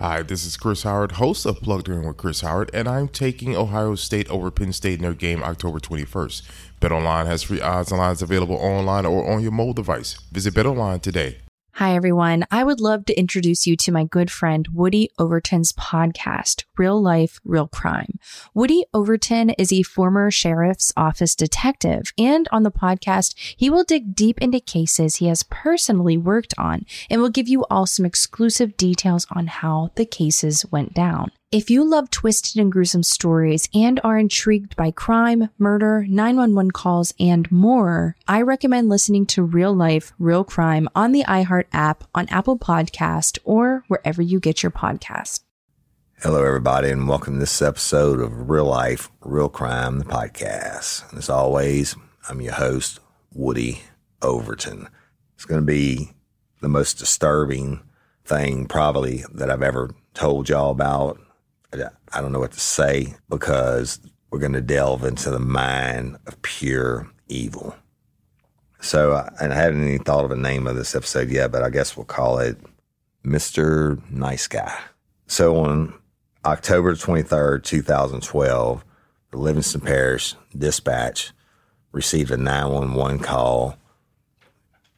Hi, this is Chris Howard, host of Plugged In with Chris Howard, and I'm taking Ohio State over Penn State in their game October 21st. BetOnline has free odds and lines available online or on your mobile device. Visit BetOnline today. Hi, everyone. I would love to introduce you to my good friend Woody Overton's podcast, Real Life, Real Crime. Woody Overton is a former sheriff's office detective, and on the podcast, he will dig deep into cases he has personally worked on and will give you all some exclusive details on how the cases went down. If you love twisted and gruesome stories and are intrigued by crime, murder, 911 calls, and more, I recommend listening to Real Life, Real Crime on the iHeart app, on Apple Podcast, or wherever you get your podcast. Hello, everybody, and welcome to this episode of Real Life, Real Crime, the podcast. As always, I'm your host, Woody Overton. It's going to be the most disturbing thing, probably, that I've ever told y'all about I don't know what to say because we're going to delve into the mind of pure evil. So, uh, and I haven't even thought of a name of this episode yet, but I guess we'll call it Mr. Nice Guy. So on October 23rd, 2012, the Livingston Parish Dispatch received a 911 call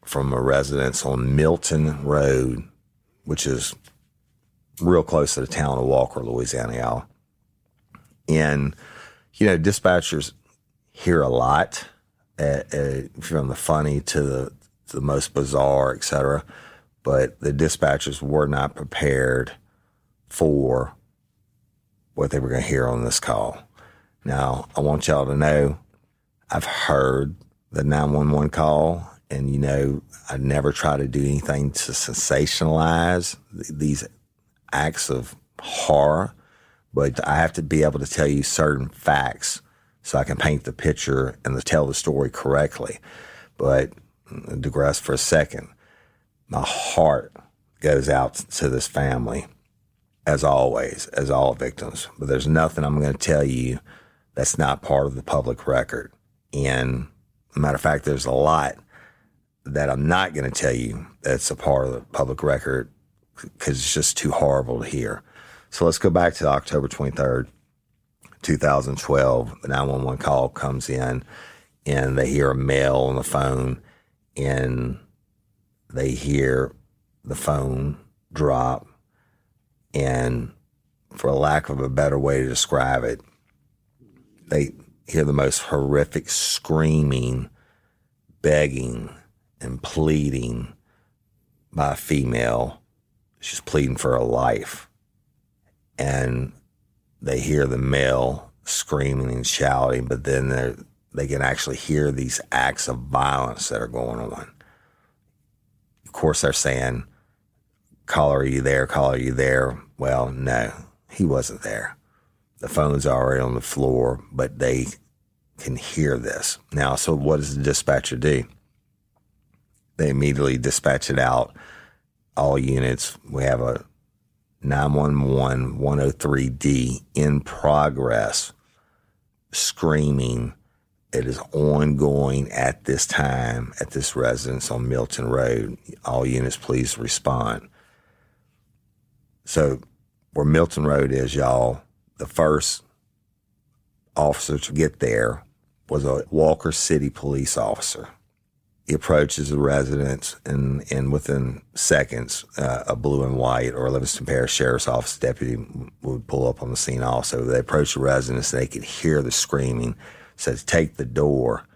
from a residence on Milton Road, which is real close to the town of Walker, Louisiana, y'all. And, you know, dispatchers hear a lot, uh, uh, from the funny to the, to the most bizarre, etc. But the dispatchers were not prepared for what they were going to hear on this call. Now, I want y'all to know I've heard the 911 call, and you know, I never try to do anything to sensationalize these acts of horror, but I have to be able to tell you certain facts so I can paint the picture and tell the story correctly. But I digress for a second. My heart goes out to this family, as always, as all victims. But there's nothing I'm going to tell you that's not part of the public record. And matter of fact, there's a lot that I'm not going to tell you that's a part of the public record because it's just too horrible to hear. So let's go back to October 23rd, 2012. The 911 call comes in and they hear a male on the phone and they hear the phone drop. And for lack of a better way to describe it, they hear the most horrific screaming, begging, and pleading by a female she's pleading for her life. And they hear the male screaming and shouting, but then they they can actually hear these acts of violence that are going on. Of course, they're saying, "Caller, are you there? Caller, are you there?" Well, no, he wasn't there. The phone's already on the floor, but they can hear this now. So, what does the dispatcher do? They immediately dispatch it out all units. We have a 911 103D in progress screaming. It is ongoing at this time at this residence on Milton Road. All units, please respond. So, where Milton Road is, y'all, the first officer to get there was a Walker City police officer. He approaches the residence, and, and within seconds, uh, a blue and white or Livingston Parish Sheriff's Office deputy would pull up on the scene also. They approach the residence, they could hear the screaming. Says, take the door,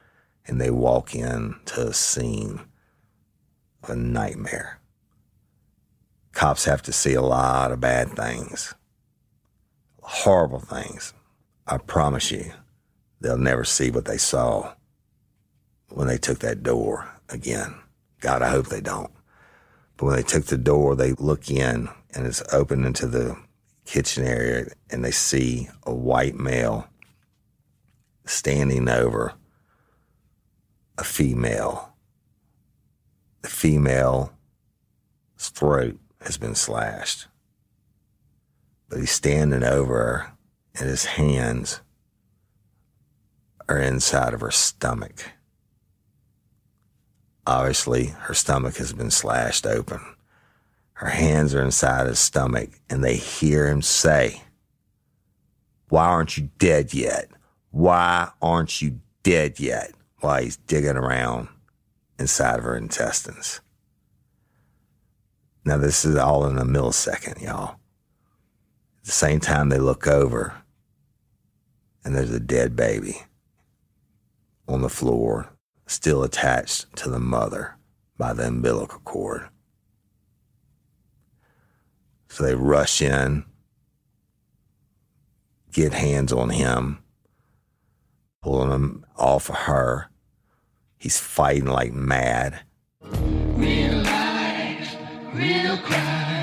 and they walk in to a scene a nightmare. Cops have to see a lot of bad things, horrible things. I promise you, they'll never see what they saw when they took that door again. God, I hope they don't. But when they took the door, they look in and it's open into the kitchen area and they see a white male standing over a female. The female's throat has been slashed, but he's standing over her and his hands are inside of her stomach. Obviously, her stomach has been slashed open. Her hands are inside his stomach, and they hear him say, Why aren't you dead yet? Why aren't you dead yet? While he's digging around inside of her intestines. Now, this is all in a millisecond, y'all. At the same time, they look over, and there's a dead baby on the floor, still attached to the mother by the umbilical cord. So they rush in, get hands on him, pulling him off of her. He's fighting like mad. Real life, real crime.